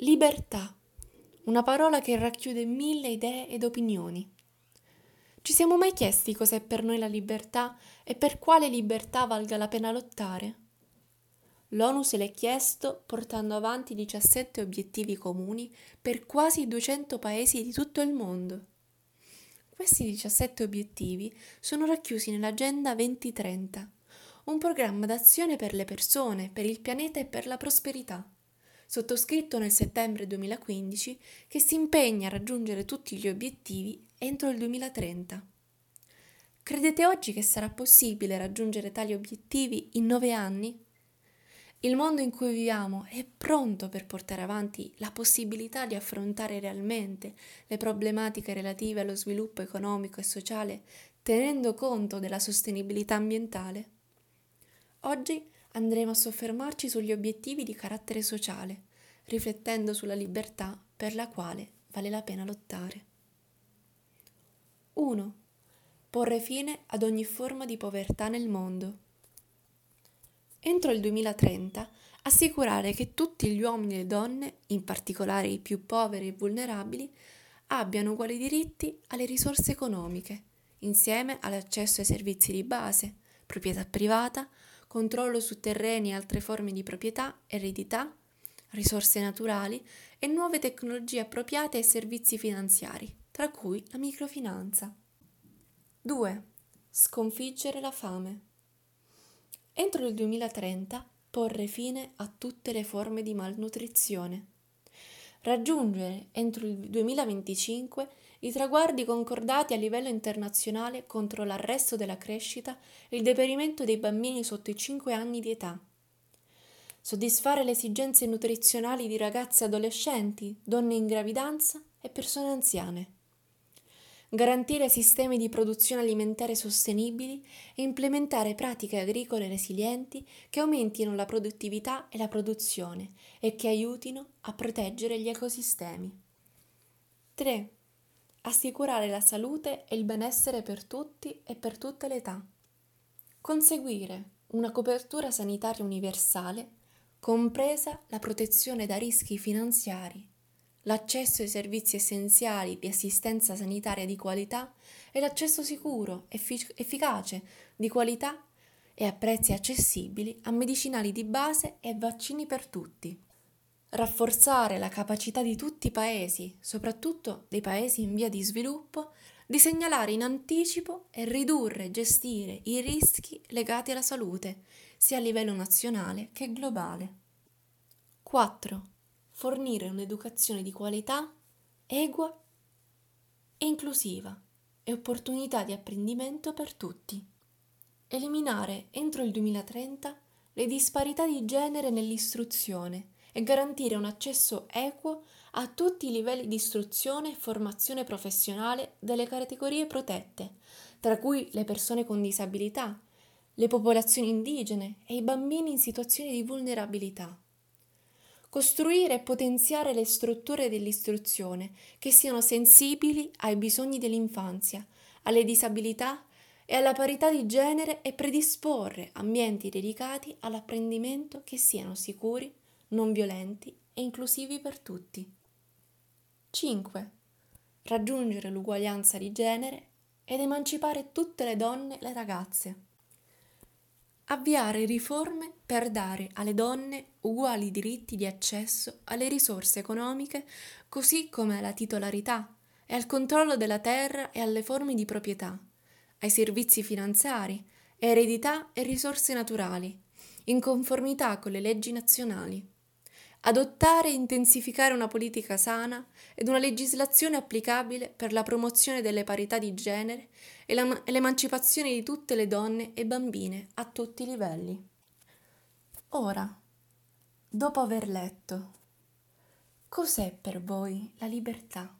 Libertà, una parola che racchiude mille idee ed opinioni. Ci siamo mai chiesti cos'è per noi la libertà e per quale libertà valga la pena lottare? L'ONU se l'è chiesto portando avanti 17 obiettivi comuni per quasi 200 paesi di tutto il mondo. Questi 17 obiettivi sono racchiusi nell'Agenda 2030, un programma d'azione per le persone, per il pianeta e per la prosperità sottoscritto nel settembre 2015, che si impegna a raggiungere tutti gli obiettivi entro il 2030. Credete oggi che sarà possibile raggiungere tali obiettivi in nove anni? Il mondo in cui viviamo è pronto per portare avanti la possibilità di affrontare realmente le problematiche relative allo sviluppo economico e sociale tenendo conto della sostenibilità ambientale? Oggi andremo a soffermarci sugli obiettivi di carattere sociale, riflettendo sulla libertà per la quale vale la pena lottare. 1. Porre fine ad ogni forma di povertà nel mondo. Entro il 2030 assicurare che tutti gli uomini e le donne, in particolare i più poveri e vulnerabili, abbiano uguali diritti alle risorse economiche, insieme all'accesso ai servizi di base, proprietà privata, controllo su terreni e altre forme di proprietà, eredità, risorse naturali e nuove tecnologie appropriate ai servizi finanziari, tra cui la microfinanza. 2. Sconfiggere la fame. Entro il 2030 porre fine a tutte le forme di malnutrizione. Raggiungere entro il 2025 i traguardi concordati a livello internazionale contro l'arresto della crescita e il deperimento dei bambini sotto i 5 anni di età. Soddisfare le esigenze nutrizionali di ragazze adolescenti, donne in gravidanza e persone anziane. Garantire sistemi di produzione alimentare sostenibili e implementare pratiche agricole resilienti che aumentino la produttività e la produzione e che aiutino a proteggere gli ecosistemi. 3 assicurare la salute e il benessere per tutti e per tutte le età. Conseguire una copertura sanitaria universale, compresa la protezione da rischi finanziari, l'accesso ai servizi essenziali di assistenza sanitaria di qualità e l'accesso sicuro, effic- efficace, di qualità e a prezzi accessibili a medicinali di base e vaccini per tutti rafforzare la capacità di tutti i paesi, soprattutto dei paesi in via di sviluppo, di segnalare in anticipo e ridurre e gestire i rischi legati alla salute, sia a livello nazionale che globale. 4. Fornire un'educazione di qualità, equa e inclusiva e opportunità di apprendimento per tutti. Eliminare entro il 2030 le disparità di genere nell'istruzione e garantire un accesso equo a tutti i livelli di istruzione e formazione professionale delle categorie protette, tra cui le persone con disabilità, le popolazioni indigene e i bambini in situazioni di vulnerabilità. Costruire e potenziare le strutture dell'istruzione che siano sensibili ai bisogni dell'infanzia, alle disabilità e alla parità di genere e predisporre ambienti dedicati all'apprendimento che siano sicuri, non violenti e inclusivi per tutti. 5. Raggiungere l'uguaglianza di genere ed emancipare tutte le donne e le ragazze. Avviare riforme per dare alle donne uguali diritti di accesso alle risorse economiche, così come alla titolarità e al controllo della terra e alle forme di proprietà, ai servizi finanziari, eredità e risorse naturali, in conformità con le leggi nazionali adottare e intensificare una politica sana ed una legislazione applicabile per la promozione delle parità di genere e, la, l'emancipazione di tutte le donne e bambine a tutti i livelli. Ora, dopo aver letto, cos'è per voi la libertà?